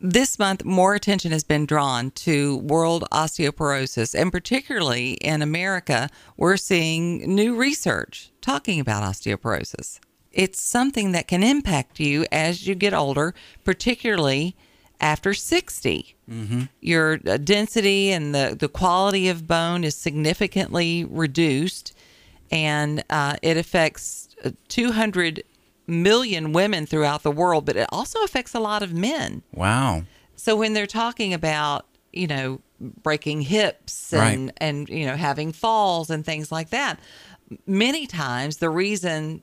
this month, more attention has been drawn to world osteoporosis, and particularly in America, we're seeing new research talking about osteoporosis. It's something that can impact you as you get older, particularly after 60. Your uh, density and the, the quality of bone is significantly reduced, and uh, it affects uh, 200 million women throughout the world, but it also affects a lot of men. Wow. So when they're talking about, you know, breaking hips and Right. and you know having falls and things like that, many times the reason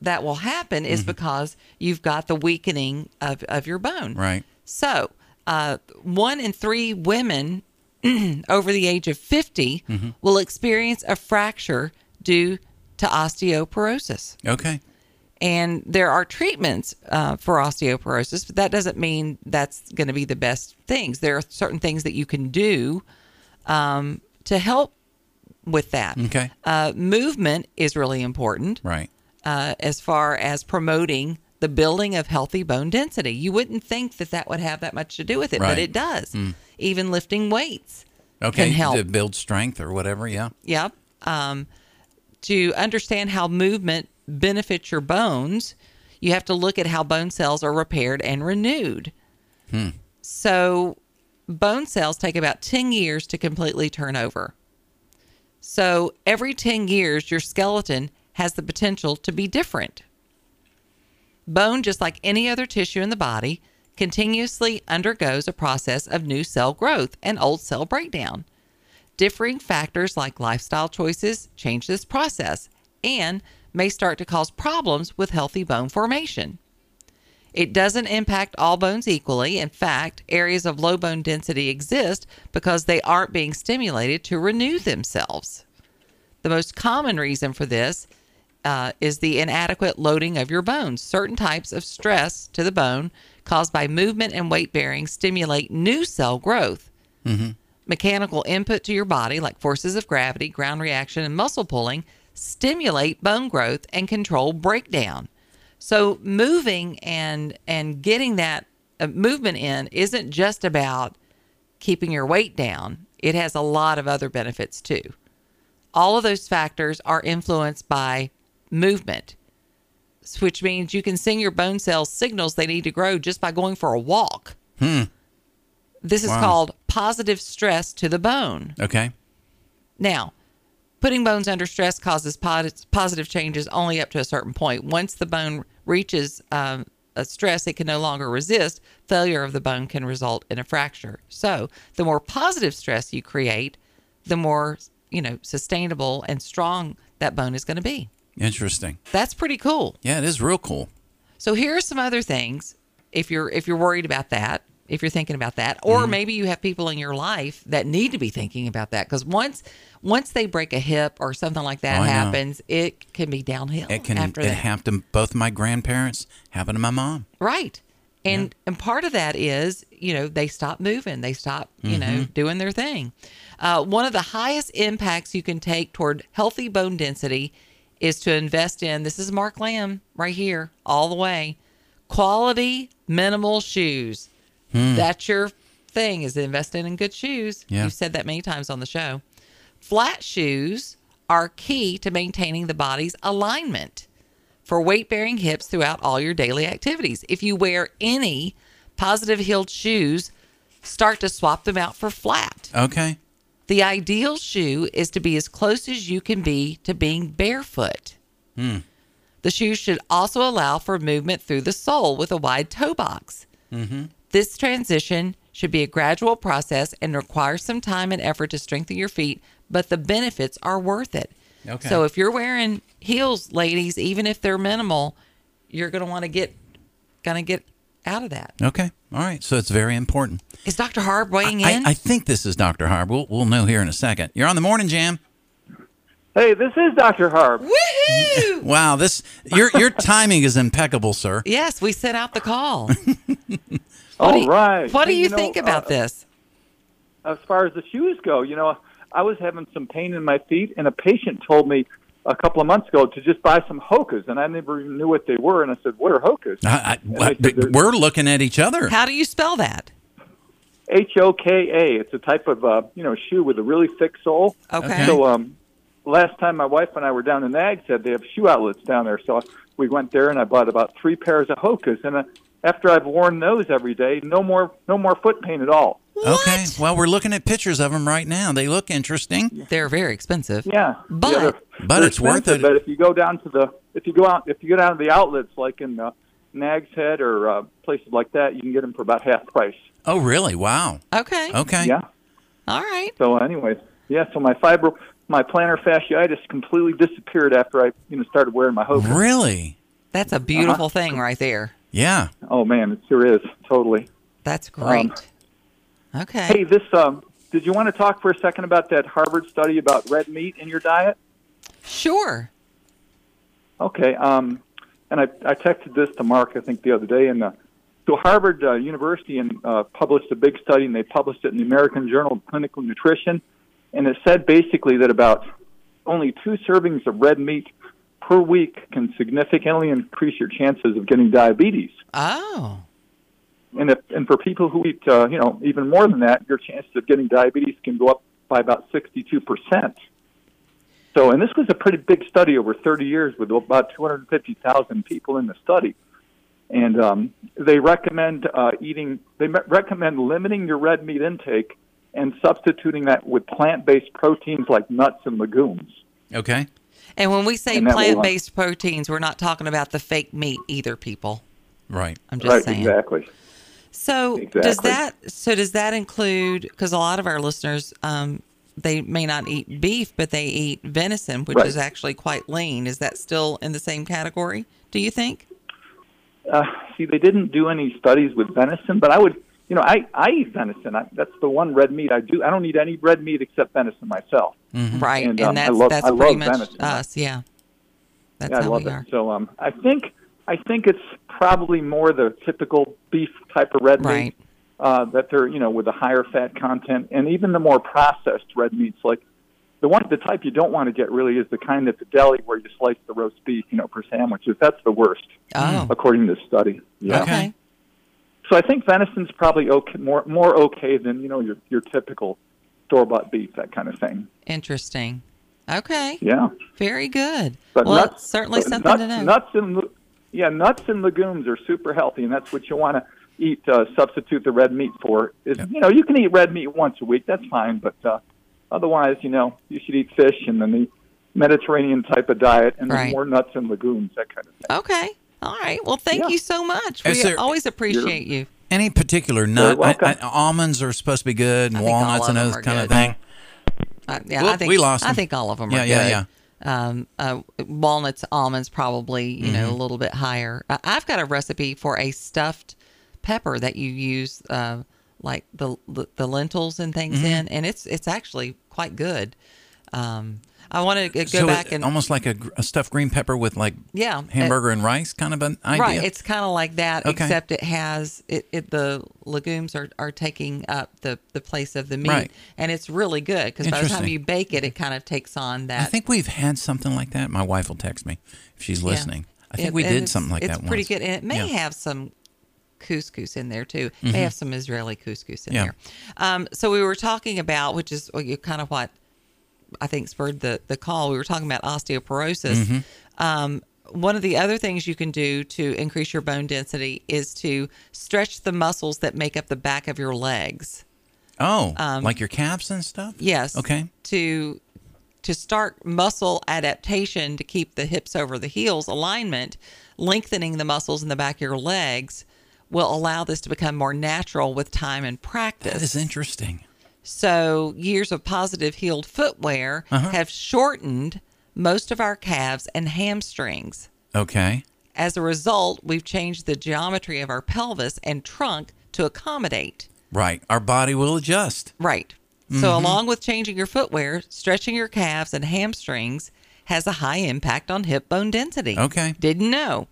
that will happen is because you've got the weakening of, of your bone. Right. So, uh, one in three women over the age of 50 will experience a fracture due to osteoporosis. Okay. And there are treatments uh, for osteoporosis, but that doesn't mean that's going to be the best things. There are certain things that you can do um, to help with that. Okay. Uh, movement is really important Right. uh, as far as promoting the building of healthy bone density. You wouldn't think that that would have that much to do with it, Right. but it does. Even lifting weights Okay. can help. To build strength or whatever. Yeah. Yep. Um, to understand how movement benefits your bones, you have to look at how bone cells are repaired and renewed. Hmm. So, bone cells take about 10 years to completely turn over. So, every 10 years, your skeleton has the potential to be different. Bone, just like any other tissue in the body, continuously undergoes a process of new cell growth and old cell breakdown. Differing factors like lifestyle choices change this process and may start to cause problems with healthy bone formation. It doesn't impact all bones equally. In fact, areas of low bone density exist because they aren't being stimulated to renew themselves. The most common reason for this uh, is the inadequate loading of your bones. Certain types of stress to the bone caused by movement and weight bearing stimulate new cell growth. Mechanical input to your body, like forces of gravity, ground reaction, and muscle pulling, stimulate bone growth and control breakdown. So moving and and getting that uh, movement in isn't just about keeping your weight down. It has a lot of other benefits too. All of those factors are influenced by movement, which means you can send your bone cells signals they need to grow just by going for a walk. Hmm. This is Wow. called positive stress to the bone. Okay. Now, putting bones under stress causes positive changes only up to a certain point. Once the bone reaches um, a stress it can no longer resist, failure of the bone can result in a fracture. So, the more positive stress you create, the more you know sustainable and strong that bone is going to be. Interesting. That's pretty cool. Yeah, it is real cool. So here are some other things if you're if you're worried about that, if you're thinking about that, or Mm-hmm. maybe you have people in your life that need to be thinking about that because once once they break a hip or something like that Oh, happens, it can be downhill It can after it that. happened to both my grandparents, happened to my mom. Right. And and part of that is, you know, they stop moving, they stop, you know, doing their thing. Uh, one of the highest impacts you can take toward healthy bone density is to invest in this is Mark Lamb right here, all the way. Quality minimal shoes. That's your thing is investing in good shoes. Yeah. You've said that many times on the show. Flat shoes are key to maintaining the body's alignment for weight bearing hips throughout all your daily activities. If you wear any positive heeled shoes, start to swap them out for flat. Okay. The ideal shoe is to be as close as you can be to being barefoot. Hmm. The shoe should also allow for movement through the sole with a wide toe box. This transition should be a gradual process and require some time and effort to strengthen your feet, but the benefits are worth it. Okay. So if you're wearing heels, ladies, even if they're minimal, you're going to want to get going to get out of that. Okay. All right. So it's very important. Is Dr. Harb weighing I, in? I think this is Dr. Harb. We'll, we'll know here in a second. You're on the morning jam. Hey, this is Dr. Harb. Woohoo! Wow, this your your timing is impeccable, sir. yes, we sent out the call. All do you- right. What do Hey, you, know, think about uh, this? As far as the shoes go, you know, I was having some pain in my feet, and a patient told me a couple of months ago to just buy some hokas, and I never even knew what they were. And I said, "What are hokas?" I, I, And said we're looking at each other. How do you spell that? H O K A. It's a type of uh, you know shoe with a really thick sole. Okay. So um, last time my wife and I were down in Nags Head, they have shoe outlets down there. So we went there and I bought about three pairs of Hokas. And uh, after I've worn those every day, no more no more foot pain at all. Okay. Well, we're looking at pictures of them right now. They look interesting. They're very expensive. Yeah, But- Yeah, they're- But they're it's worth it. But if you go down to the if you go out if you go down to the outlets like in uh, Nags Head or uh, places like that, you can get them for about half price. Oh, really? Wow. Okay. Okay. Yeah. All right. So, anyways, yeah. So my fibro, my plantar fasciitis completely disappeared after I, you know, started wearing my Hoka. Really? That's a beautiful thing right there. Yeah. Oh man, it sure is totally. That's great. okay. Hey, this. Um, did you want to talk for a second about that Harvard study about red meat in your diet? Sure. Okay. Um, and I, I texted this to Mark, I think, the other day, and uh, so Harvard uh, University and uh, published a big study, and they published it in the American Journal of Clinical Nutrition, and it said basically that about only two servings of red meat per week can significantly increase your chances of getting diabetes. Oh. And if and for people who eat, uh, you know, even more than that, your chances of getting diabetes can go up by about sixty-two percent. So, and this was a pretty big study over 30 years with about 250,000 people in the study. And um, they recommend uh, eating, they me- recommend limiting your red meat intake and substituting that with plant based proteins like nuts and legumes. Okay. And when we say And that will, uh, plant based proteins, we're not talking about the fake meat either, people. Right. I'm just right, saying. exactly. So does that so does that include because a lot of our listeners um, they may not eat beef but they eat venison which Right. is actually quite lean. Is that still in the same category? Do you think? Uh, see, they didn't do any studies with venison, but I would, you know, I, I eat venison. I, that's the one red meat I do. I don't eat any red meat except venison myself. Right, And, and, um, I that's love- that's I pretty much venison. us. Yeah, that's yeah, I love we it. are. So um, I think I think it's probably more the typical beef type of red Right. meat uh, that they're you know with the higher fat content, and even the more processed red meats like the one the type you don't want to get really is the kind at the deli where you slice the roast beef you know for sandwiches. That's the worst Oh, according to this study. Yeah. Okay. Okay. So I think venison's probably okay, more more okay than you know your your typical store bought beef that kind of thing. Interesting. Okay, Yeah. very good. But well, nuts, it's certainly but something nuts, to know. Nuts and yeah, nuts and legumes are super healthy, and that's what you want to eat. Uh, substitute the red meat for. Is you know you can eat red meat once a week, that's fine, but uh, otherwise, you know, you should eat fish and then the Mediterranean type of diet, and then Right. more nuts and legumes, that kind of thing. Okay. All right. Well, thank Yeah. you so much. Is We there- always appreciate you. Any particular nut? I. I, almonds are supposed to be good, and I think all walnuts of and them those are kind of thing. Uh, yeah, Whoop, I think we lost I think all of them Yeah, are yeah, good. Um, uh, walnuts, almonds, probably you Mm-hmm. know a little bit higher. Uh, I've got a recipe for a stuffed pepper that you use, uh, like the, the the lentils and things Mm-hmm. in, and it's it's actually quite good. Um, I want to go so back it- and almost like a, a stuffed green pepper with like yeah, hamburger and rice kind of an idea. Right, it's kind of like that, Okay. except it has it, it. The legumes are, are taking up the, the place of the meat, Right. and it's really good because by the time you bake it, it kind of takes on that. I think we've had something like that. My wife will text me if she's Yeah. listening. I think And- we did something like that. it's pretty once. good, and it may Yeah. Mm-hmm. have some couscous in there too. It May have some Israeli couscous in Yeah. there. Um, so we were talking about, which is you kind of what I think spurred the the call. We were talking about osteoporosis. Mm-hmm. Um, one of the other things you can do to increase your bone density is to stretch the muscles that make up the back of your legs. Oh, um, like your calves and stuff? Yes. Okay. To to start muscle adaptation to keep the hips over the heels alignment, lengthening the muscles in the back of your legs will allow this to become more natural with time and practice. That is interesting. So, years of positive heeled footwear Uh-huh. have shortened most of our calves and hamstrings. Okay. As a result, we've changed the geometry of our pelvis and trunk to accommodate. Right. Our body will adjust. Right. Mm-hmm. So, along with changing your footwear, stretching your calves and hamstrings has a high impact on hip bone density. Okay. Didn't know.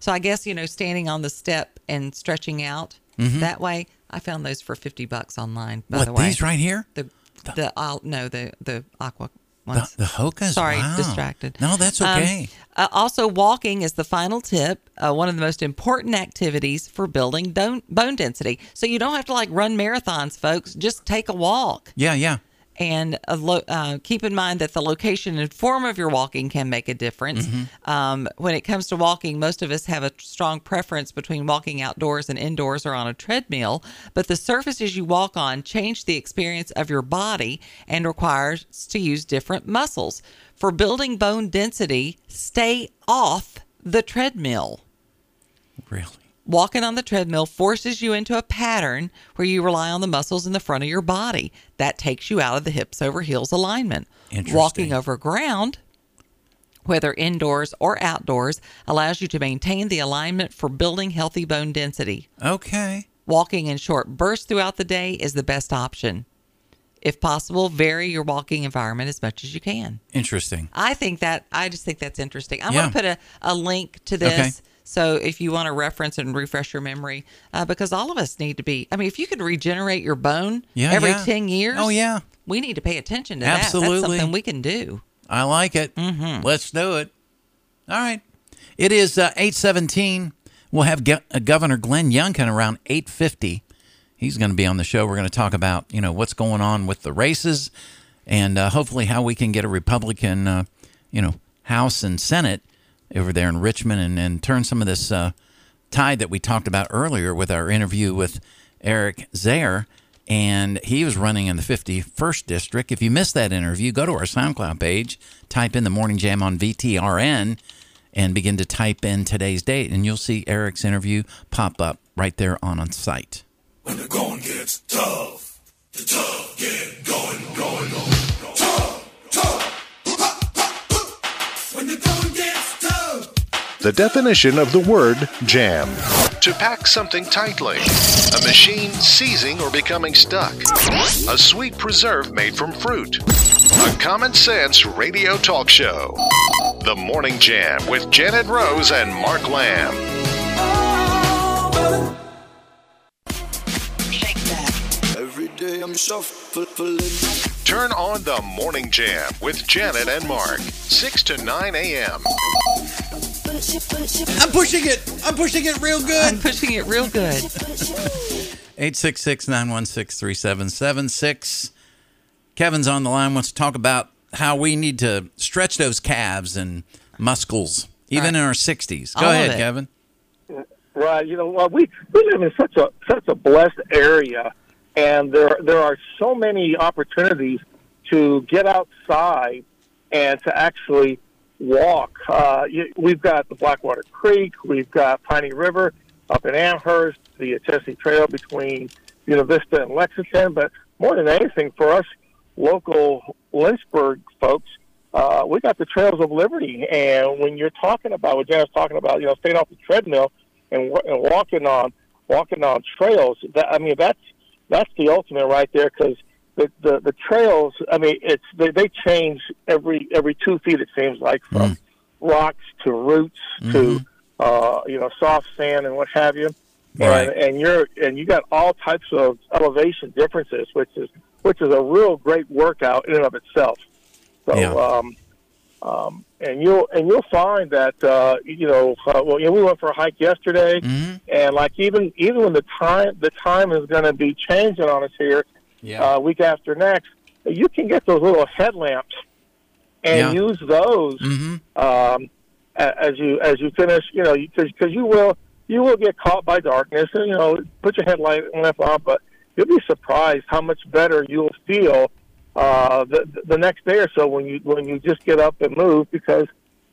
So, I guess, you know, standing on the step and stretching out that way, I found those for 50 bucks online, by what, the way. these right here? The, the, uh, no, the, the aqua ones. The, the Hokas. Sorry, wow. distracted. No, that's Um, okay. uh, also, walking is the final tip. Uh, one of the most important activities for building don- bone density. So you don't have to like run marathons, folks. Just take a walk. yeah, yeah. And lo- uh, keep in mind that the location and form of your walking can make a difference. Um, when it comes to walking, most of us have a strong preference between walking outdoors and indoors or on a treadmill. But the surfaces you walk on change the experience of your body and requires to use different muscles. For building bone density, stay off the treadmill. Really. Walking on the treadmill forces you into a pattern where you rely on the muscles in the front of your body. That takes you out of the hips over heels alignment. Interesting. Walking over ground, whether indoors or outdoors, allows you to maintain the alignment for building healthy bone density. Okay. Walking in short bursts throughout the day is the best option. If possible, vary your walking environment as much as you can. Interesting. I think that I just think that's interesting. I'm Yeah. going to put a, a link to this. Okay. So if you want to reference and refresh your memory, uh, because all of us need to be. I mean, if you could regenerate your bone Yeah, every yeah. ten years, Oh, yeah. we need to pay attention to that. Absolutely. Something we can do. I like it. Mm-hmm. Let's do it. All right. It is uh, 817. We'll have Go- uh, Governor Glenn Youngkin around 850. He's going to be on the show. We're going to talk about, you know, what's going on with the races and uh, hopefully how we can get a Republican, uh, you know, House and Senate over there in Richmond and, and turn some of this uh, tide that we talked about earlier with our interview with Eric Zehr. And he was running in the 51st district. If you missed that interview, go to our SoundCloud page, type in the Morning Jam on VTRN, and begin to type in today's date, and you'll see Eric's interview pop up right there on on site. When the going gets tough, the tough get going, going, going. The definition of the word jam. To pack something tightly. A machine seizing or becoming stuck. A sweet preserve made from fruit. A common sense radio talk show. The Morning Jam with Janet Rose and Mark Lamb. Every day I'm shuffling. Turn on the Morning Jam with Janet and Mark. 6 to 9 a.m. I'm pushing it. I'm pushing it real good. I'm pushing it real good. 866 916 3776. Kevin's on the line, wants to talk about how we need to stretch those calves and muscles, even in our 60s. Go All ahead. Kevin. Right. You know, well, we we live in such a such a blessed area, and there there are so many opportunities to get outside and to actually walk. Uh, you, we've got the Blackwater Creek, we've got Piney River up in Amherst, the Chessie Trail between Buena Vista and Lexington. But more than anything, for us local Lynchburg folks, uh, we got the Trails of Liberty. And when you're talking about what Jan's talking about, you know, staying off the treadmill and, and walking on walking on trails, that I mean, that's that's the ultimate right there because the, the the trails. I mean, it's they, they change every every two feet. It seems like from rocks to roots to uh, you know soft sand and what have you. Right. And, and you're and you got all types of elevation differences, which is which is a real great workout in and of itself. So, Yeah. um, um, and you'll and you'll find that uh, you know, uh, well, you know, we went for a hike yesterday, and like even even when the time the time is going to be changing on us here, Yeah. uh, week after next, you can get those little headlamps and Yeah. use those hmm um, as you as you finish. You know, because you will you will get caught by darkness, and you know, put your headlight lamp on, but you'll be surprised how much better you'll feel uh, the the next day or so when you when you just get up and move because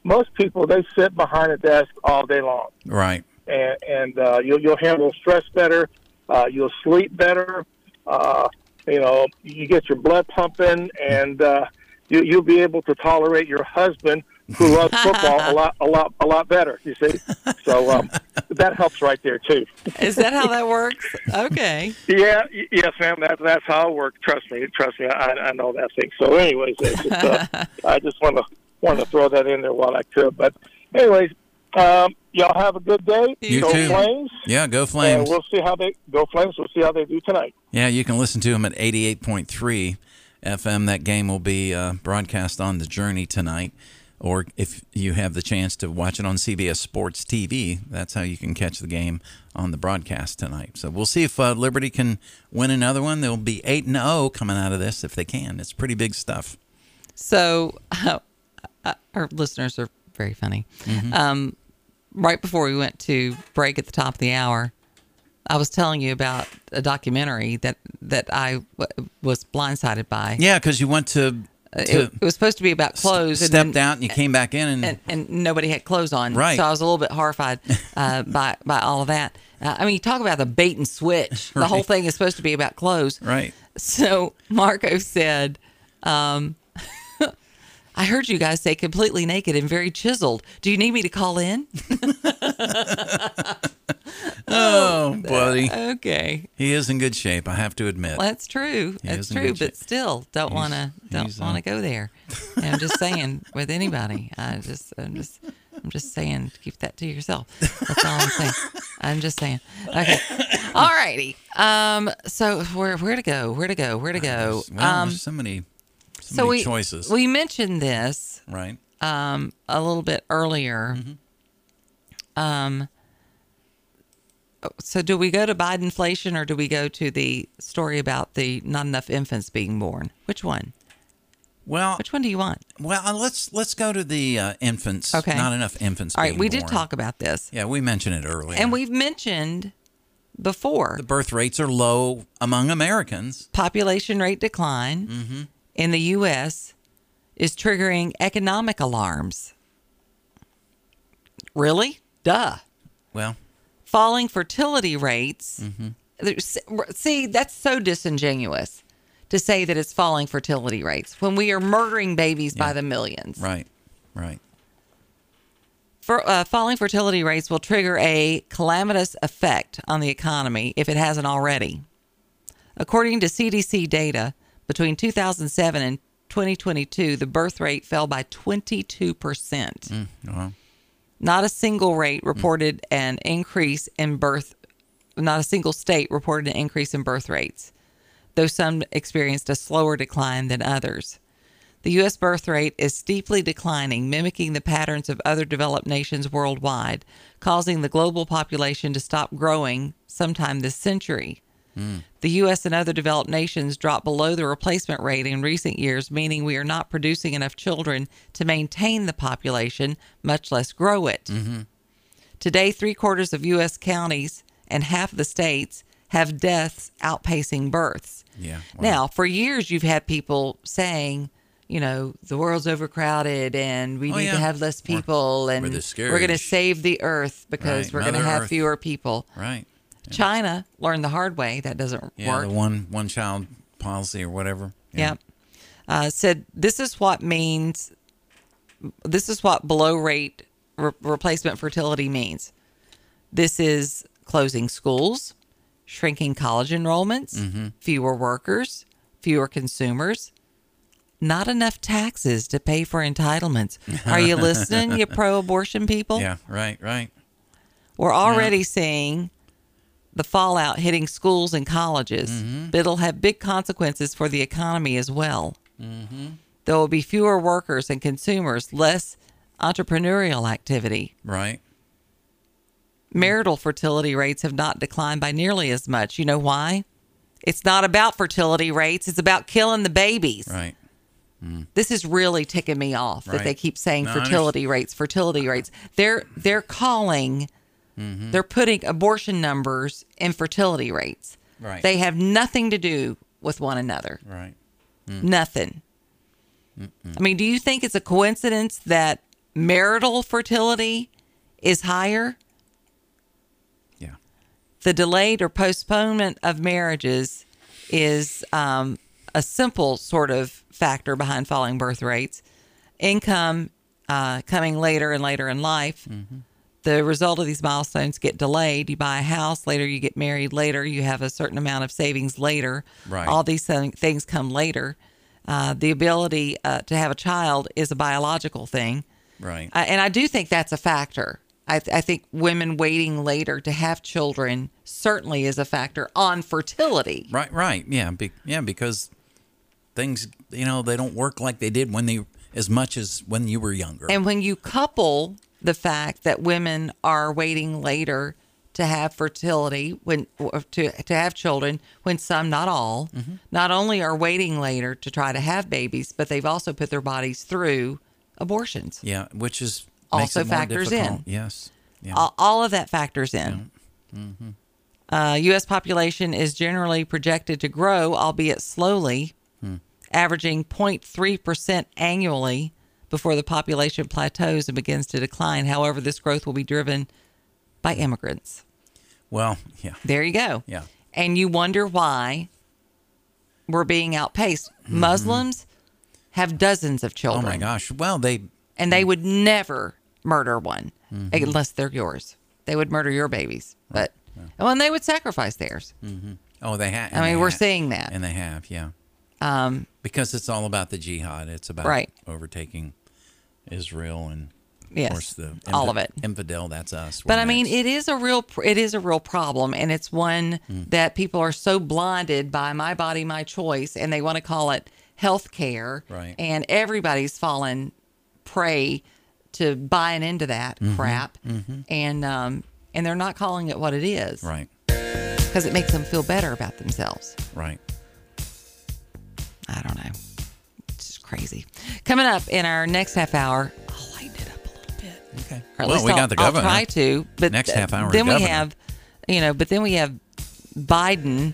most people they sit behind a desk all day long Right. and and uh, you'll you'll handle stress better. Uh, you'll sleep better. Uh, you know, you get your blood pumping, and uh, you you'll be able to tolerate your husband who loves football a lot a lot a lot better. You see, so um, that helps right there too. Is that how that works? Okay. Yeah, y- yes, ma'am. That, that's how it works. Trust me, trust me. I, I know that thing. So, anyways, just, uh, I just want to want to throw that in there while I could. But, anyways, um, y'all have a good day. You go too. Flames. Yeah, go And Flames. we'll see how they go. Flames. We'll see how they do tonight. Yeah, you can listen to them at 88.3 FM. That game will be uh, broadcast on the Journey tonight. Or if you have the chance to watch it on CBS Sports TV, that's how you can catch the game on the broadcast tonight. So we'll see if uh, Liberty can win another one. They'll be 8 and 0 coming out of this if they can. It's pretty big stuff. So, uh, our listeners are very funny. Um, right before we went to break at the top of the hour, I was telling you about a documentary that that I w- was blindsided by. Yeah, because you went to, It, to it was supposed to be about clothes. and stepped then- out and you came back in and, and, and nobody had clothes on. Right. So I was a little bit horrified uh, by by all of that. Uh, I mean, you talk about the bait and switch. The whole thing is supposed to be about clothes. right. So Marco said, um, I heard you guys say completely naked and very chiseled. Do you need me to call in? Oh, buddy. Okay. He is in good shape, I have to admit. Well, that's true. He That's true. But still, don't want to don't uh, want to go there. And I'm just saying with anybody. I just I'm just I'm just saying keep that to yourself. That's all I'm saying. I'm just saying. Okay. All righty. Um. So where where to go? Where to go? Where to go? Well, Um. there's so many, so, So many we choices. we mentioned this right. um, a little bit earlier. Mm-hmm. Um, so, do we go to Bidenflation or do we go to the story about the not enough infants being born? Which one? Well, Which one do you want? well, uh, let's let's go to the uh, infants. Okay. Not enough infants. All right, we did talk about this, Yeah, we mentioned it earlier. and we've mentioned before the birth rates are low among Americans. population rate decline Mm-hmm. In the U.S. is triggering economic alarms. Really? Duh. Well, falling fertility rates. Mm-hmm. See, that's so disingenuous to say that it's falling fertility rates when we are murdering babies by the millions. right, right. For, uh, falling fertility rates will trigger a calamitous effect on the economy if it hasn't already. According to CDC data, between 2007 and 2022, the birth rate fell by 22%. Mm, well, Not a single rate reported an increase in birth, not a single state reported an increase in birth rates, though some experienced a slower decline than others. The U.S. birth rate is steeply declining, mimicking the patterns of other developed nations worldwide, causing the global population to stop growing sometime this century. The U.S. and other developed nations dropped below the replacement rate in recent years, meaning we are not producing enough children to maintain the population, much less grow it. Today, three quarters of U.S. counties and half of the states have deaths outpacing births. Yeah, wow. Now, for years, you've had people saying, you know, the world's overcrowded and we Oh, need yeah. to have less We're- people and we're we're going to save the earth because Right, we're going to have fewer people. right. China learned the hard way. That doesn't Yeah, work. the one one child policy or whatever. Yep. Uh, said this is what means. This is what below rate re- replacement fertility means. This is closing schools, shrinking college enrollments, fewer workers, fewer consumers, not enough taxes to pay for entitlements. Are you listening, you pro-abortion people? Yeah, right, right. We're already seeing the fallout hitting schools and colleges, Mm-hmm. but it'll have big consequences for the economy as well. Mm-hmm. There will be fewer workers and consumers, less entrepreneurial activity. Right. Marital fertility rates have not declined by nearly as much. You know why? It's not about fertility rates, it's about killing the babies. Right. This is really ticking me off that they keep saying No, fertility rates, fertility rates. They're they're calling Mm-hmm. they're putting abortion numbers and fertility rates. Right. They have nothing to do with one another. Right. Nothing. I mean, do you think it's a coincidence that marital fertility is higher? Yeah. The delayed or postponement of marriages is um, a simple sort of factor behind falling birth rates. Income uh, coming later and later in life. The result of these milestones get delayed. You buy a house later, you get married later, you have a certain amount of savings later. Right. All these things come later. Uh, the ability uh, to have a child is a biological thing. Right. Uh, and I do think that's a factor. I, th- I think women waiting later to have children certainly is a factor on fertility. Right, right. Yeah, be, yeah, because things, you know, they don't work like they did when they as much as when you were younger. And when you couple the fact that women are waiting later to have fertility when to to have children when some not all Mm-hmm. not only are waiting later to try to have babies but they've also put their bodies through abortions yeah, which is Also factors in. Yes. Yeah. all, all of that factors in Mm-hmm. uh, u.s population is generally projected to grow albeit slowly Hmm. averaging 0.3% annually before the population plateaus and begins to decline however this growth will be driven by immigrants well, yeah. there you go. Yeah. And you wonder why we're being outpaced. Muslims have dozens of children. Oh my gosh. Well, they And they would never murder one Mm-hmm. unless they're yours. They would murder your babies. But well, and they would sacrifice theirs. oh they have. I mean, we're seeing that. and they have, yeah. Um, Because it's all about the jihad. It's about Right. overtaking Israel and Yes, of course the all of it. infidel. That's us. but We're I mean, it is a real it is a real problem, and it's one Mm. that people are so blinded by my body, my choice, and they want to call it health care. Right. And everybody's fallen prey to buying into that Mm-hmm. crap, and um, and they're not calling it what it is right, because it makes them feel better about themselves. right. I don't know. It's just crazy. Coming up in our next half hour, I'll lighten it up a little bit. Okay. Or at well, least we I'll, got the governor. I'll try to, but Next half hour Then we have, you know, but then we have Biden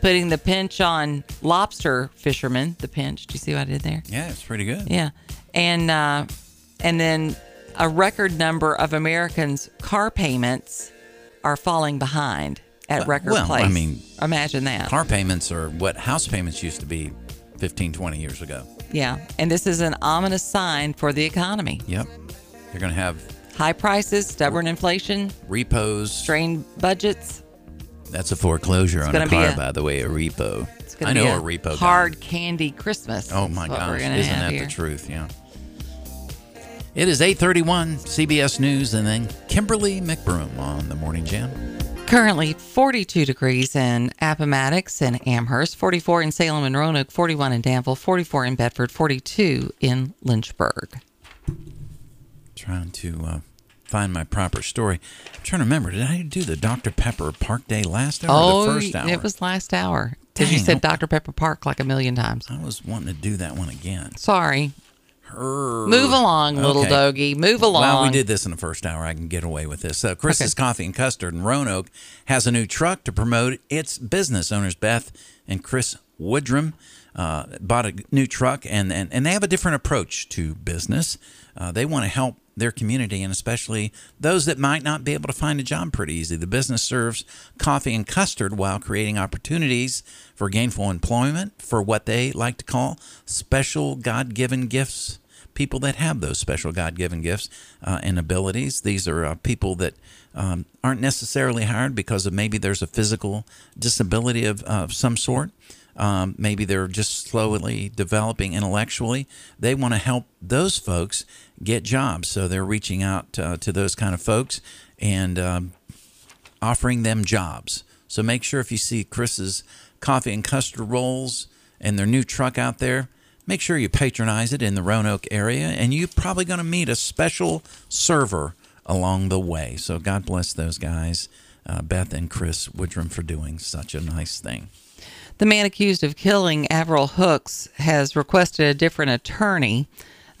putting the pinch on lobster fishermen. The pinch. Do you see what I did there? Yeah, it's pretty good. Yeah, and uh, and then a record number of Americans' car payments are falling behind at Well- record well, I mean, imagine that. Car payments are what house payments used to be 15, 20 years ago. yeah, and this is an ominous sign for the economy. Yep. You're going to have High prices, stubborn inflation, repos. strained budgets. That's a foreclosure on a car, a- by the way, a repo. It's going I to know be a repo. guy. hard candy Christmas. Oh my is what we're gosh, isn't that here. the truth? Yeah. It is 8:31 CBS News and then Kimberly McBroom on the Morning Jam. Currently 42 degrees in Appomattox and Amherst, 44 in Salem and Roanoke, 41 in Danville, 44 in Bedford, 42 in Lynchburg. Trying to uh, find my proper story. I'm trying to remember. Did I do the Dr Pepper Park Day last hour or the first hour? Oh, it was last hour. Because you said. Dr. Pepper Park like a million times. I was wanting to do that one again. Sorry. Her- Move along, little Okay. doggy. Move along. Well, we did this in the first hour. I can get away with this. So, Chris's Coffee and Custard in Roanoke has a new truck to promote its business. Owners Beth and Chris Woodrum uh, bought a new truck, and, and, and they have a different approach to business. Uh, they want to help their community and especially those that might not be able to find a job pretty easy. The business serves coffee and custard while creating opportunities for gainful employment for what they like to call special God given gifts people that have those special God given gifts uh, and abilities. These are uh, people that um, aren't necessarily hired because of maybe there's a physical disability of, of some sort. Um, maybe they're just slowly developing intellectually. They want to help those folks get jobs. So they're reaching out uh, to those kind of folks and um, offering them jobs. So make sure if you see Chris's coffee and custard rolls and their new truck out there, make sure you patronize it in the Roanoke area, and you're probably going to meet a special server along the way. So God bless those guys, uh, Beth and Chris Woodrum, for doing such a nice thing. The man accused of killing Averill Hooks has requested a different attorney,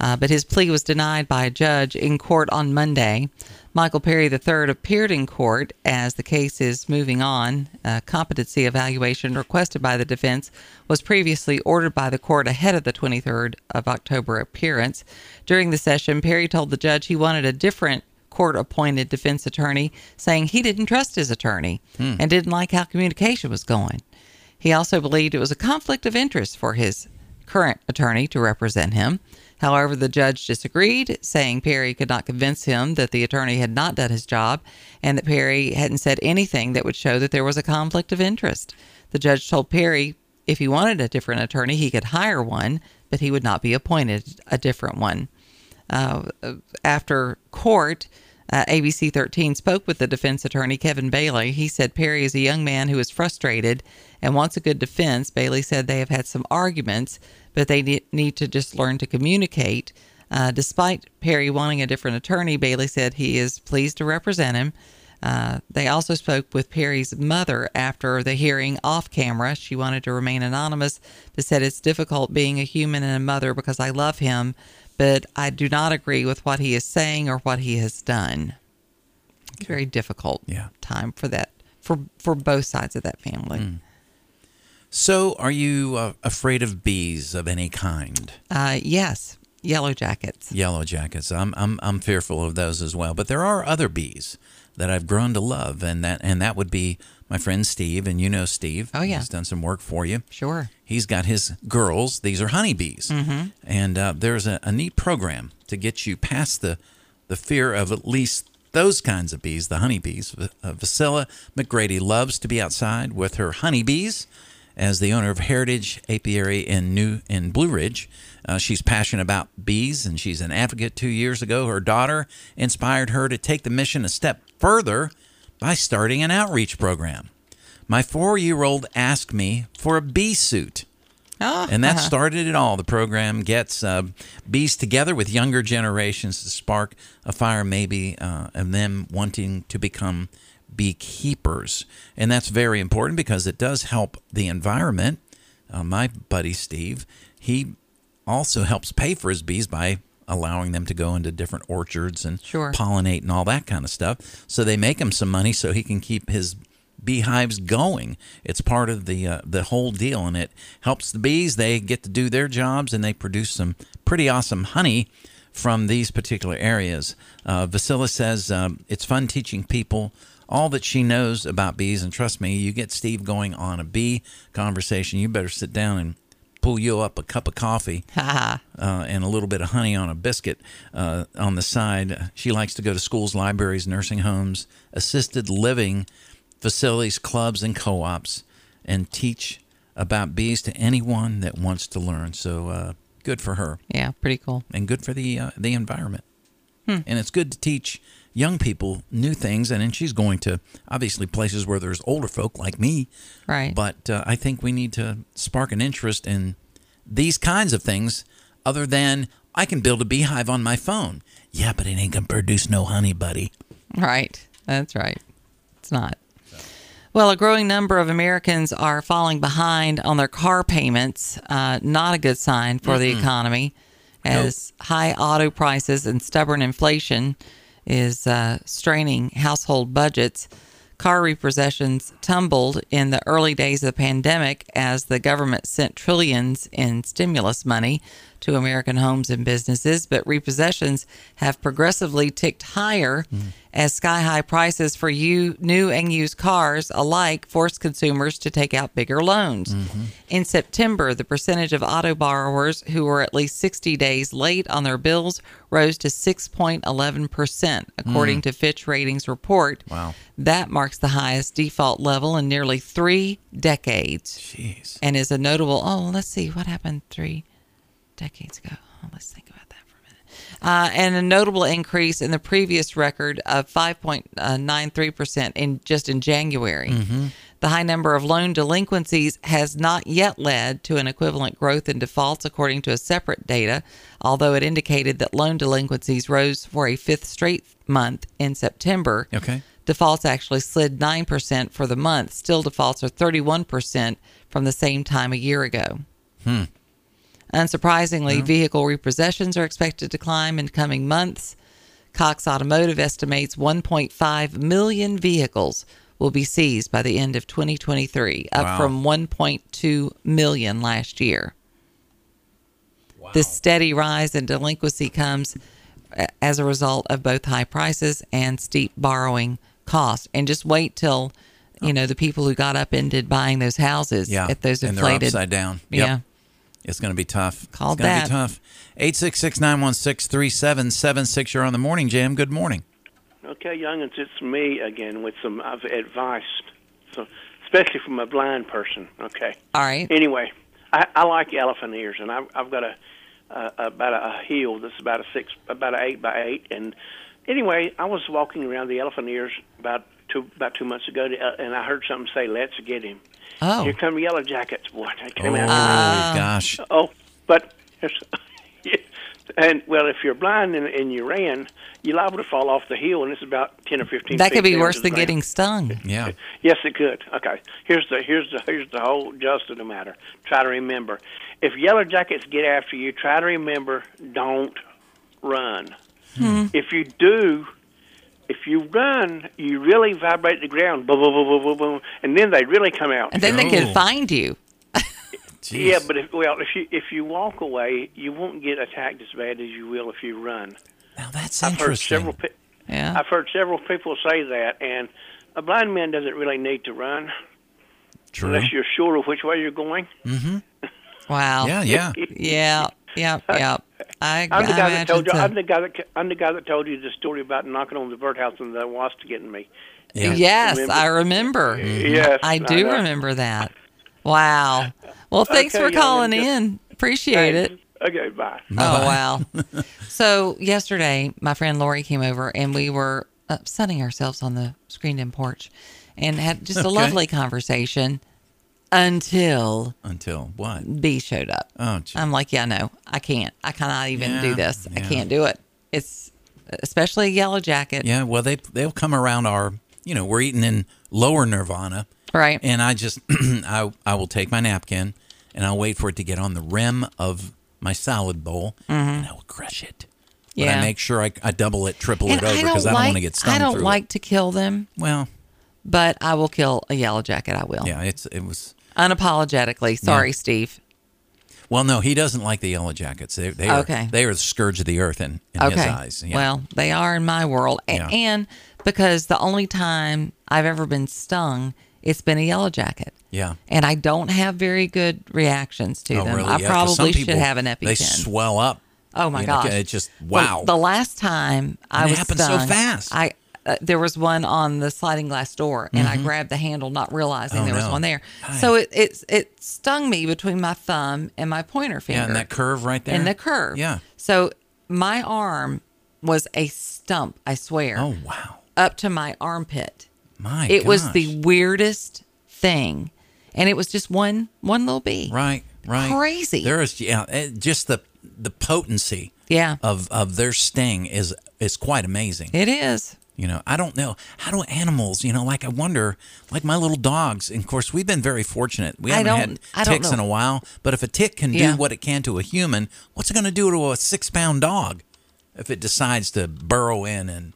uh, but his plea was denied by a judge in court on Monday. Michael Perry III appeared in court as the case is moving on. A competency evaluation requested by the defense was previously ordered by the court ahead of the 23rd of October appearance. During the session, Perry told the judge he wanted a different court appointed defense attorney, saying he didn't trust his attorney and didn't like how communication was going. He also believed it was a conflict of interest for his current attorney to represent him. However, the judge disagreed, saying Perry could not convince him that the attorney had not done his job and that Perry hadn't said anything that would show that there was a conflict of interest. The judge told Perry if he wanted a different attorney, he could hire one, but he would not be appointed a different one. Uh, after court, Uh, ABC 13 spoke with the defense attorney Kevin Bailey. He said Perry is a young man who is frustrated and wants a good defense. Bailey said they have had some arguments, but they ne- need to just learn to communicate. Uh, despite Perry wanting a different attorney, Bailey said he is pleased to represent him. Uh, they also spoke with Perry's mother after the hearing off camera. She wanted to remain anonymous, but said it's difficult being a human and a mother because I love him, but I do not agree with what he is saying or what he has done. It's very difficult Yeah. time for that for for both sides of that family. So, are you uh, afraid of bees of any kind? Uh, yes, yellow jackets. Yellow jackets. I'm I'm I'm fearful of those as well. But there are other bees that I've grown to love, and that and that would be my friend Steve, and you know Steve. Oh, yeah. he's done some work for you. Sure. He's got his girls. These are honeybees, mm-hmm. and uh, there's a, a neat program to get you past the the fear of at least those kinds of bees, the honeybees. Uh, Vasilla McGrady loves to be outside with her honeybees. As the owner of Heritage Apiary in New in Blue Ridge, uh, she's passionate about bees, and she's an advocate. Two years ago, her daughter inspired her to take the mission a step further by starting an outreach program. My four-year-old asked me for a bee suit. Oh, And that uh-huh. started it all. The program gets uh, bees together with younger generations to spark a fire, maybe, uh, of them wanting to become beekeepers. And that's very important because it does help the environment. Uh, my buddy Steve, he also helps pay for his bees by allowing them to go into different orchards and Sure. pollinate and all that kind of stuff. So they make him some money so he can keep his beehives going. It's part of the uh, the whole deal, and it helps the bees. They get to do their jobs, and they produce some pretty awesome honey from these particular areas. Uh, Vasila says um, it's fun teaching people all that she knows about bees, and trust me, you get Steve going on a bee conversation, you better sit down and pull you up a cup of coffee uh, and a little bit of honey on a biscuit uh, on the side. She likes to go to schools, libraries, nursing homes, assisted living facilities, clubs, and co ops and teach about bees to anyone that wants to learn. So uh, good for her yeah, pretty cool. and good for the, uh, the environment. And it's good to teach young people new things. And then she's going to obviously places where there's older folk like me. Right. But uh, I think we need to spark an interest in these kinds of things other than I can build a beehive on my phone. Yeah, but it ain't to produce no honey, buddy. Right. That's right. It's not. Well, a growing number of Americans are falling behind on their car payments. Uh, not a good sign for the economy, as high auto prices and stubborn inflation is uh, straining household budgets. Car repossessions tumbled in the early days of the pandemic as the government sent trillions in stimulus money to American homes and businesses, but repossessions have progressively ticked higher mm-hmm. as sky high prices for you, new and used cars alike force consumers to take out bigger loans. Mm-hmm. In September, the percentage of auto borrowers who were at least 60 days late on their bills rose to 6.11%, according mm. to Fitch Ratings report. Wow. That marks the highest default level in nearly three decades Jeez. and is a notable. Oh, let's see what happened three decades ago. Oh, let's think about that for a minute. Uh, and a notable increase in the previous record of 5.93% in just in January. The high number of loan delinquencies has not yet led to an equivalent growth in defaults, according to a separate data, although it indicated that loan delinquencies rose for a fifth straight month in September. Okay. Defaults actually slid 9% for the month. Still, defaults are 31% from the same time a year ago. Unsurprisingly, vehicle repossessions are expected to climb in coming months. Cox Automotive estimates 1.5 million vehicles will be seized by the end of 2023, up Wow. from 1.2 million last year. This steady rise in delinquency comes uh, as a result of both high prices and steep borrowing costs. And just wait till, you oh. know, the people who got up upended buying those houses Yeah. at those inflated and they're upside down. Yep. Yeah. It's going to be tough. Called it's going to that. be tough. 866 916 3776. You're on the morning jam. Good morning. Okay, youngins, it's me again with some advice, so especially from a blind person. Okay. All right. Anyway, I, I like elephant ears, and I've, I've got a, a about a, a hill that's about a six, about an eight by eight, and anyway, I was walking around the elephant ears about two about two months ago, to, uh, and I heard something say, "Let's get him." Oh. Here come yellow jackets, boy! They Oh came out. gosh. Oh, but and well, if you're blind and, and you ran, you're liable to fall off the hill, and it's about ten or fifteen. That feet could be worse than ground. getting stung. Yeah. Yes, it could. Okay, here's the here's the here's the whole just of the matter. Try to remember. If yellow jackets get after you, try to remember. Don't run. Hmm. If you do, if you run, you really vibrate the ground. Boom, boom, boom, boom, boom, boom, and then they really come out. And then they Oh. can find you. Yeah, but if well, if you if you walk away, you won't get attacked as bad as you will if you run. now that's I've heard interesting. several. Pe- Yeah. I've heard several people say that, and a blind man doesn't really need to run True. unless you're sure of which way you're going. Mm-hmm. Wow. Yeah, yeah. Yeah. Yeah. Yeah. I, I'm the I guy that told you. so. I'm the guy that I'm the guy that told you the story about knocking on the birdhouse and the wasp getting me. Yeah. Yes, Remember? I remember. Yes, I do know. remember that. Wow. Well, thanks Okay, for young calling and just- in. Appreciate it. Okay, bye. Oh wow! so yesterday, my friend Lori came over, and we were uh, sunning ourselves on the screened-in porch, and had just a Okay. lovely conversation until Until what? B showed up. Oh, gee. I'm like, yeah, no, I can't. I cannot even Yeah, do this. I can't do it. It's especially a yellow jacket, Yeah, well, they they'll come around our, you know, we're eating in lower Nirvana, right? and I just, I I will take my napkin, and I'll wait for it to get on the rim of my salad bowl, and I will crush it. But Mm-hmm. Yeah. I make sure I, I double it, triple and it over I don't because I don't want to get stung I don't like it. to kill them, Well, but I will kill a yellow jacket. I will. yeah, it's it was. Unapologetically. Sorry, Yeah. Steve. Well, no, he doesn't like the yellow jackets. They they are Okay. they are the scourge of the earth in, in Okay. his eyes. Yeah. Well, they are in my world. A- Yeah. And because the only time I've ever been stung, it's been a yellow jacket. yeah. And I don't have very good reactions to Oh, them. really? I Yeah, probably should people, have an EpiPen. They swell up. oh my You know, gosh! It's just wow. The, last time I And it was happens so fast. I uh, there was one on the sliding glass door, and I grabbed the handle, not realizing Mm-hmm. Oh, there was one there. Hi. So it, it it stung me between my thumb and my pointer finger. yeah, and that curve right there. And the curve. Yeah. So my arm was a stump, I swear, Oh wow. up to my armpit. My. it was the weirdest thing. And it was just one one little bee. Right, right. Crazy. There is yeah, it, just the the potency Yeah. of of their sting is is quite amazing. It is. You know, I don't know how do animals. You know, like I wonder, like my little dogs. And of course, we've been very fortunate. We haven't had ticks in a while. But if a tick can Yeah. do what it can to a human, what's it going to do to a six pound dog if it decides to burrow in and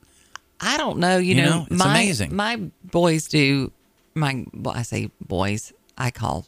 I don't know. You, You know, know, it's my amazing. my boys do. My well, I say boys. I call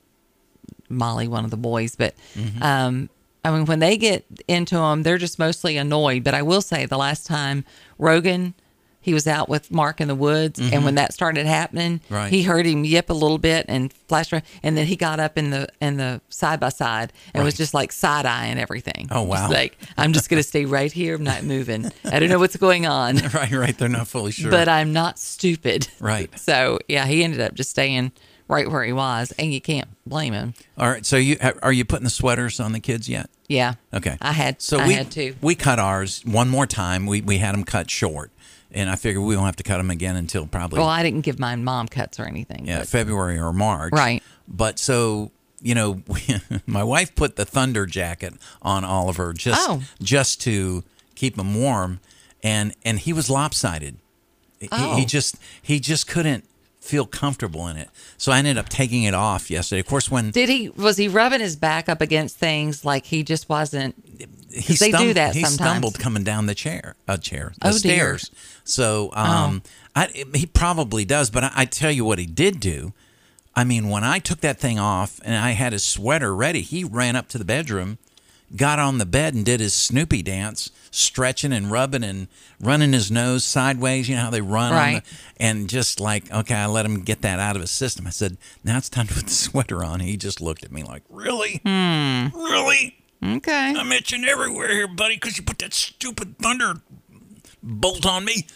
Molly one of the boys, but Mm-hmm. um, I mean, when they get into them, they're just mostly annoyed. But I will say, the last time Rogan, he was out with Mark in the woods, and when that started happening, Mm-hmm. Right. he heard him yip a little bit and flash around, and then he got up in the in the side by side and was just like side eyeing everything. Oh, wow. Just like I'm just gonna stay right here. I'm not moving. I don't know what's going on right, right, they're not fully sure. but I'm not stupid. Right. So yeah, he ended up just staying right where he was, and you can't blame him. All right, so you are you putting the sweaters on the kids yet? Yeah. Okay. I had. So I we had to. we cut ours one more time. We we had them cut short, and I figured we won't have to cut them again until probably Well, I didn't give mine mom cuts or anything. yeah but- February or March. Right. But so you know, my wife put the thunder jacket on Oliver just Oh. just to keep him warm, and and he was lopsided. He- Oh. He just he just couldn't feel comfortable in it. So I ended up taking it off yesterday. Of course, when Did he? Was he rubbing his back up against things like he just wasn't? He they do stum- that he sometimes. stumbled coming down the chair, a chair, the Oh, dear. stairs. So, um, I, he probably does. But I, I tell you what he did do. I mean, when I took that thing off and I had his sweater ready, he ran up to the bedroom, got on the bed, and did his Snoopy dance, stretching and rubbing and running his nose sideways. You know how they run, Right. the, and just like, okay, I let him get that out of his system. I said, now it's time to put the sweater on. He just looked at me like, really, really. Okay. I'm itching everywhere here, buddy, because you put that stupid thunder bolt on me.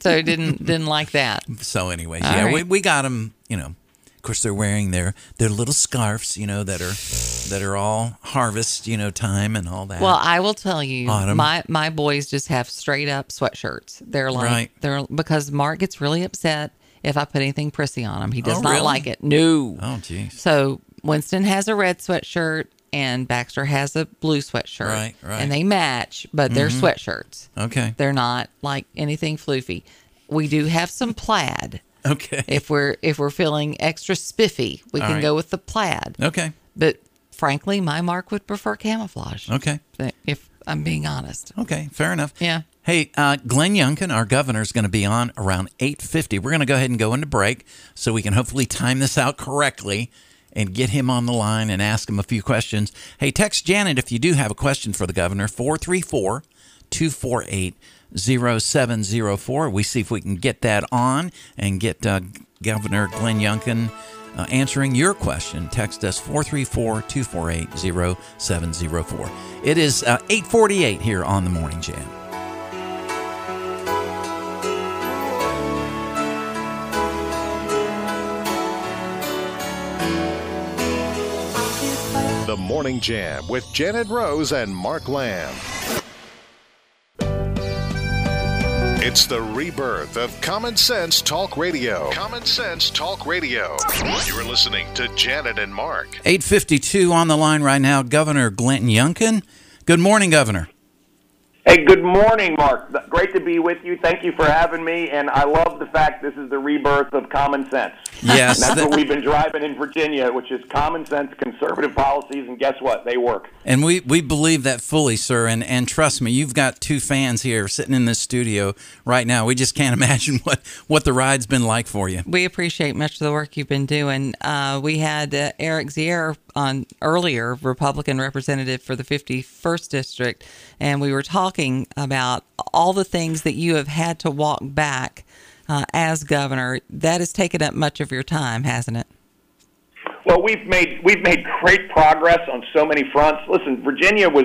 So didn't didn't like that. So, anyways, All yeah, we, right. we got them. You know, of course, they're wearing their their little scarves. You know, that are that are all harvest, you know, time and all that. Well, I will tell you, Autumn. my my boys just have straight up sweatshirts. They're like Right. they're because Mark gets really upset if I put anything prissy on him. He does Oh, not really? like it. No. oh, jeez. So Winston has a red sweatshirt and Baxter has a blue sweatshirt. Right, right. Mm-hmm. And they match, but they're sweatshirts. Okay. They're not like anything floofy. We do have some plaid. Okay. If we're if we're feeling extra spiffy, we All can right. go with the plaid. Okay. But frankly, my Mark would prefer camouflage. Okay. If I'm being honest. Okay. Fair enough. Yeah. Hey, uh, Glenn Youngkin, our governor, is going to be on around 8.50. We're going to go ahead and go into break so we can hopefully time this out correctly and get him on the line and ask him a few questions. Hey, text Janet if you do have a question for the governor, 434 248 0704. We see if we can get that on and get uh, Governor Glenn Youngkin uh, answering your question. Text us 434 248 0704. It is uh, 848 here on the Morning Jam. Morning Jam with Janet Rose and Mark Lamb. It's the rebirth of Common Sense Talk Radio. Common Sense Talk Radio. You're listening to Janet and Mark. 852 on the line right now, Governor Glenn Youngkin. Good morning, Governor. Hey, good morning, Mark. Great to be with you. Thank you for having me. And I love the fact this is the rebirth of common sense. Yes. And that's what we've been driving in Virginia, which is common sense, conservative policies, and guess what? They work. And we, we believe that fully, sir. And, and trust me, you've got two fans here sitting in this studio right now. We just can't imagine what, what the ride's been like for you. We appreciate much of the work you've been doing. Uh, we had uh, Eric Zehr on earlier, Republican representative for the 51st district, and we were talking about all the things that you have had to walk back uh, as governor. That has taken up much of your time, hasn't it? Well, we've made we've made great progress on so many fronts. Listen, Virginia was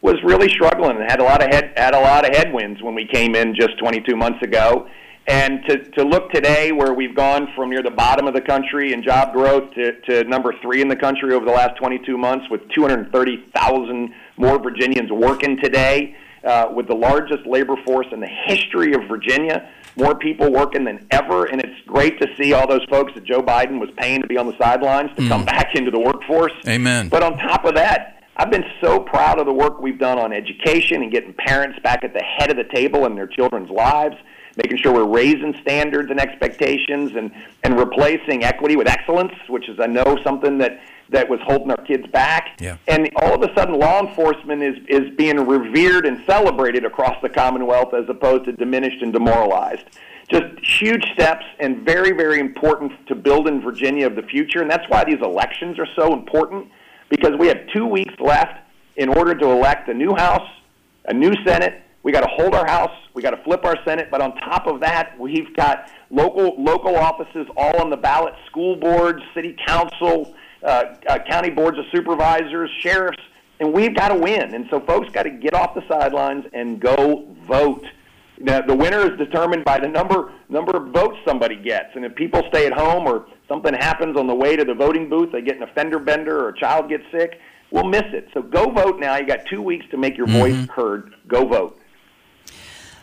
was really struggling and had a lot of head had a lot of headwinds when we came in just 22 months ago. And to, to look today, where we've gone from near the bottom of the country in job growth to, to number three in the country over the last 22 months, with 230,000 more Virginians working today, uh, with the largest labor force in the history of Virginia, more people working than ever, and it's great to see all those folks that Joe Biden was paying to be on the sidelines to hmm. come back into the workforce. Amen. But on top of that, I've been so proud of the work we've done on education and getting parents back at the head of the table in their children's lives, making sure we're raising standards and expectations and, and replacing equity with excellence, which is, I know, something that, that was holding our kids back. Yeah. And all of a sudden, law enforcement is, is being revered and celebrated across the Commonwealth as opposed to diminished and demoralized. Just huge steps and very, very important to building Virginia of the future. And that's why these elections are so important because we have two weeks left in order to elect a new House, a new Senate. We got to hold our House. We got to flip our Senate. But on top of that, we've got local local offices all on the ballot: school boards, city council, uh, uh, county boards of supervisors, sheriffs, and we've got to win. And so, folks got to get off the sidelines and go vote. Now, the winner is determined by the number number of votes somebody gets, and if people stay at home or something happens on the way to the voting booth, they get an offender bender or a child gets sick, we'll miss it. So go vote now. You got two weeks to make your voice heard. Go vote.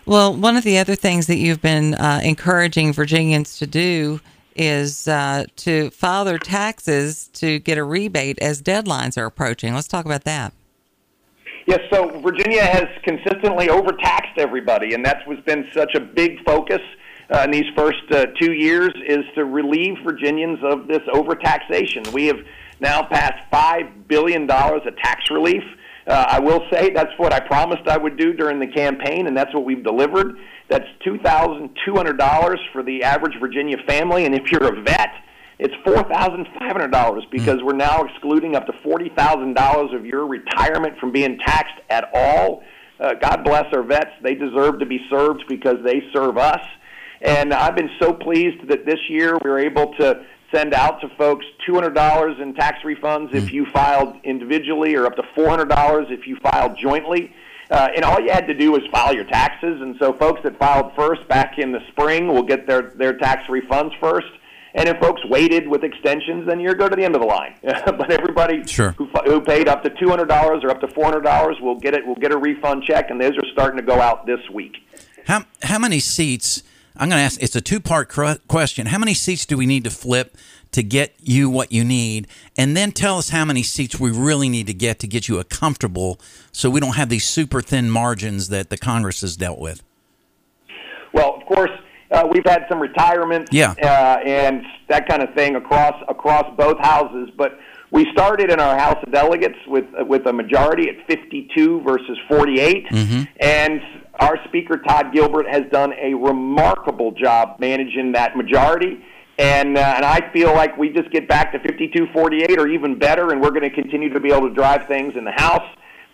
Well, one of the other things that you've been uh, encouraging Virginians to do is uh, to file their taxes to get a rebate as deadlines are approaching. Let's talk about that. Yes, so Virginia has consistently overtaxed everybody, and that's what's been such a big focus uh, in these first uh, two years is to relieve Virginians of this overtaxation. We have now passed five billion dollars of tax relief. Uh, I will say that's what I promised I would do during the campaign, and that's what we've delivered. That's two thousand two hundred dollars for the average Virginia family, and if you're a vet, it's four thousand five hundred dollars because we're now excluding up to forty thousand dollars of your retirement from being taxed at all. Uh, God bless our vets; they deserve to be served because they serve us. And I've been so pleased that this year we were able to send out to folks two hundred dollars in tax refunds if you filed individually, or up to four hundred dollars if you filed jointly. Uh, and all you had to do was file your taxes. And so folks that filed first back in the spring will get their, their tax refunds first. And if folks waited with extensions, then you're go to the end of the line. but everybody Sure. who who paid up to two hundred dollars or up to four hundred dollars will get it. Will get a refund check, and those are starting to go out this week. How how many seats? I'm going to ask. It's a two part question. How many seats do we need to flip to get you what you need, and then tell us how many seats we really need to get to get you a comfortable, so we don't have these super thin margins that the Congress has dealt with. Well, of course, uh, we've had some retirements, Yeah. uh, and that kind of thing across across both houses. But we started in our House of Delegates with with a majority at 52 versus 48, and our Speaker Todd Gilbert has done a remarkable job managing that majority. And, uh, and I feel like we just get back to 52-48 or even better, and we're going to continue to be able to drive things in the House.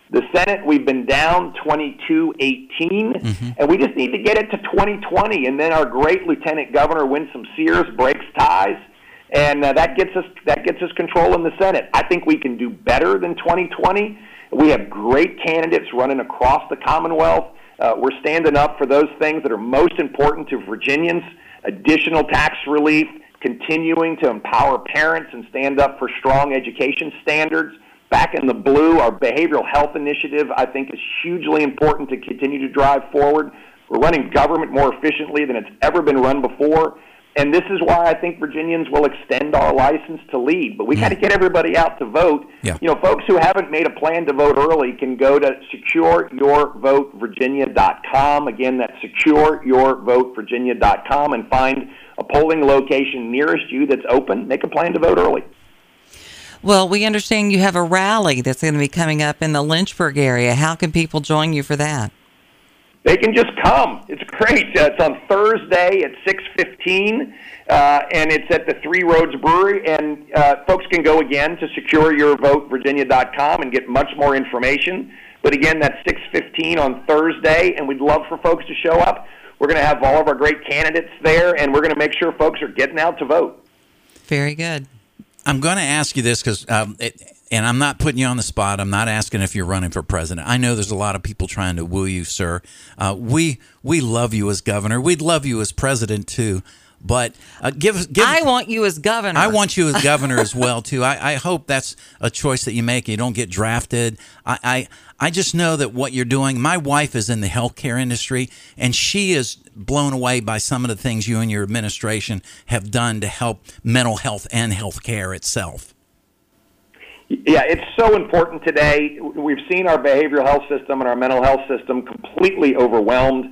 The Senate, we've been down 22-18, and we just need to get it to 2020. And then our great Lieutenant Governor Winsome Sears breaks ties, and uh, that gets us that gets us control in the Senate. I think we can do better than 2020. We have great candidates running across the Commonwealth. Uh, we're standing up for those things that are most important to Virginians: additional tax relief, continuing to empower parents and stand up for strong education standards. Back in the blue, our behavioral health initiative, I think, is hugely important to continue to drive forward. We're running government more efficiently than it's ever been run before. And this is why I think Virginians will extend our license to lead. But we got to get everybody out to vote. Yeah. You know, folks who haven't made a plan to vote early can go to secureyourvotevirginia.com. Again, that's secureyourvotevirginia.com and find a polling location nearest you that's open. Make a plan to vote early. Well, we understand you have a rally that's going to be coming up in the Lynchburg area. How can people join you for that? They can just come. It's great. Uh, it's on Thursday at six fifteen, uh, and it's at the Three Roads Brewery. And uh, folks can go again to secureyourvotevirginia.com and get much more information. But again, that's six fifteen on Thursday, and we'd love for folks to show up. We're going to have all of our great candidates there, and we're going to make sure folks are getting out to vote. Very good. I'm going to ask you this because, um, it, and I'm not putting you on the spot. I'm not asking if you're running for president. I know there's a lot of people trying to woo you, sir. Uh, we we love you as governor. We'd love you as president too. But uh, give give. I want you as governor. I want you as governor as well too. I, I hope that's a choice that you make. You don't get drafted. I, I I just know that what you're doing. My wife is in the healthcare industry, and she is blown away by some of the things you and your administration have done to help mental health and healthcare itself. Yeah, it's so important today. We've seen our behavioral health system and our mental health system completely overwhelmed.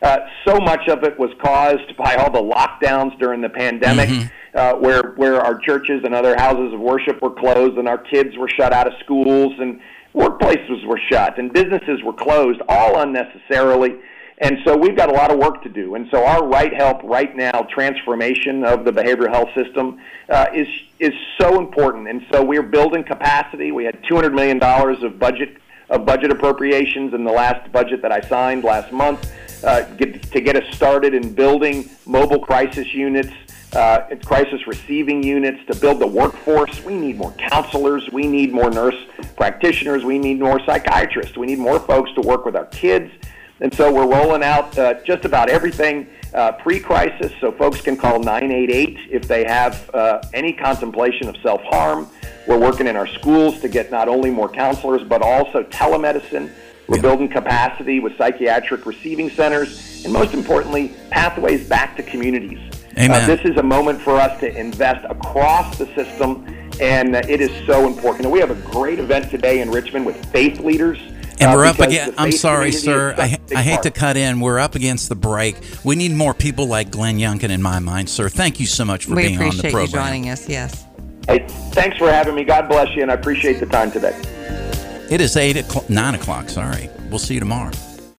Uh, so much of it was caused by all the lockdowns during the pandemic, uh, where where our churches and other houses of worship were closed, and our kids were shut out of schools, and workplaces were shut, and businesses were closed, all unnecessarily. And so we've got a lot of work to do. And so our Right Help Right Now transformation of the behavioral health system uh, is is so important. And so we're building capacity. We had 200 million dollars of budget of budget appropriations in the last budget that I signed last month uh, get, to get us started in building mobile crisis units. Uh, crisis receiving units to build the workforce. We need more counselors. We need more nurse practitioners. We need more psychiatrists. We need more folks to work with our kids. And so we're rolling out uh, just about everything uh, pre-crisis, so folks can call 988 if they have uh, any contemplation of self-harm. We're working in our schools to get not only more counselors but also telemedicine. We're building capacity with psychiatric receiving centers, and most importantly, pathways back to communities. Amen. Uh, this is a moment for us to invest across the system, and uh, it is so important. And we have a great event today in Richmond with faith leaders. And uh, we're up again. I'm sorry, sir. I, such a big I hate to cut in. We're up against the break. We need more people like Glenn Youngkin in my mind, sir. Thank you so much for we being on the appreciate you program. joining us. Yes. Hey, thanks for having me. God bless you, and I appreciate the time today. It is eight o'clock, nine o'clock. Sorry. We'll see you tomorrow.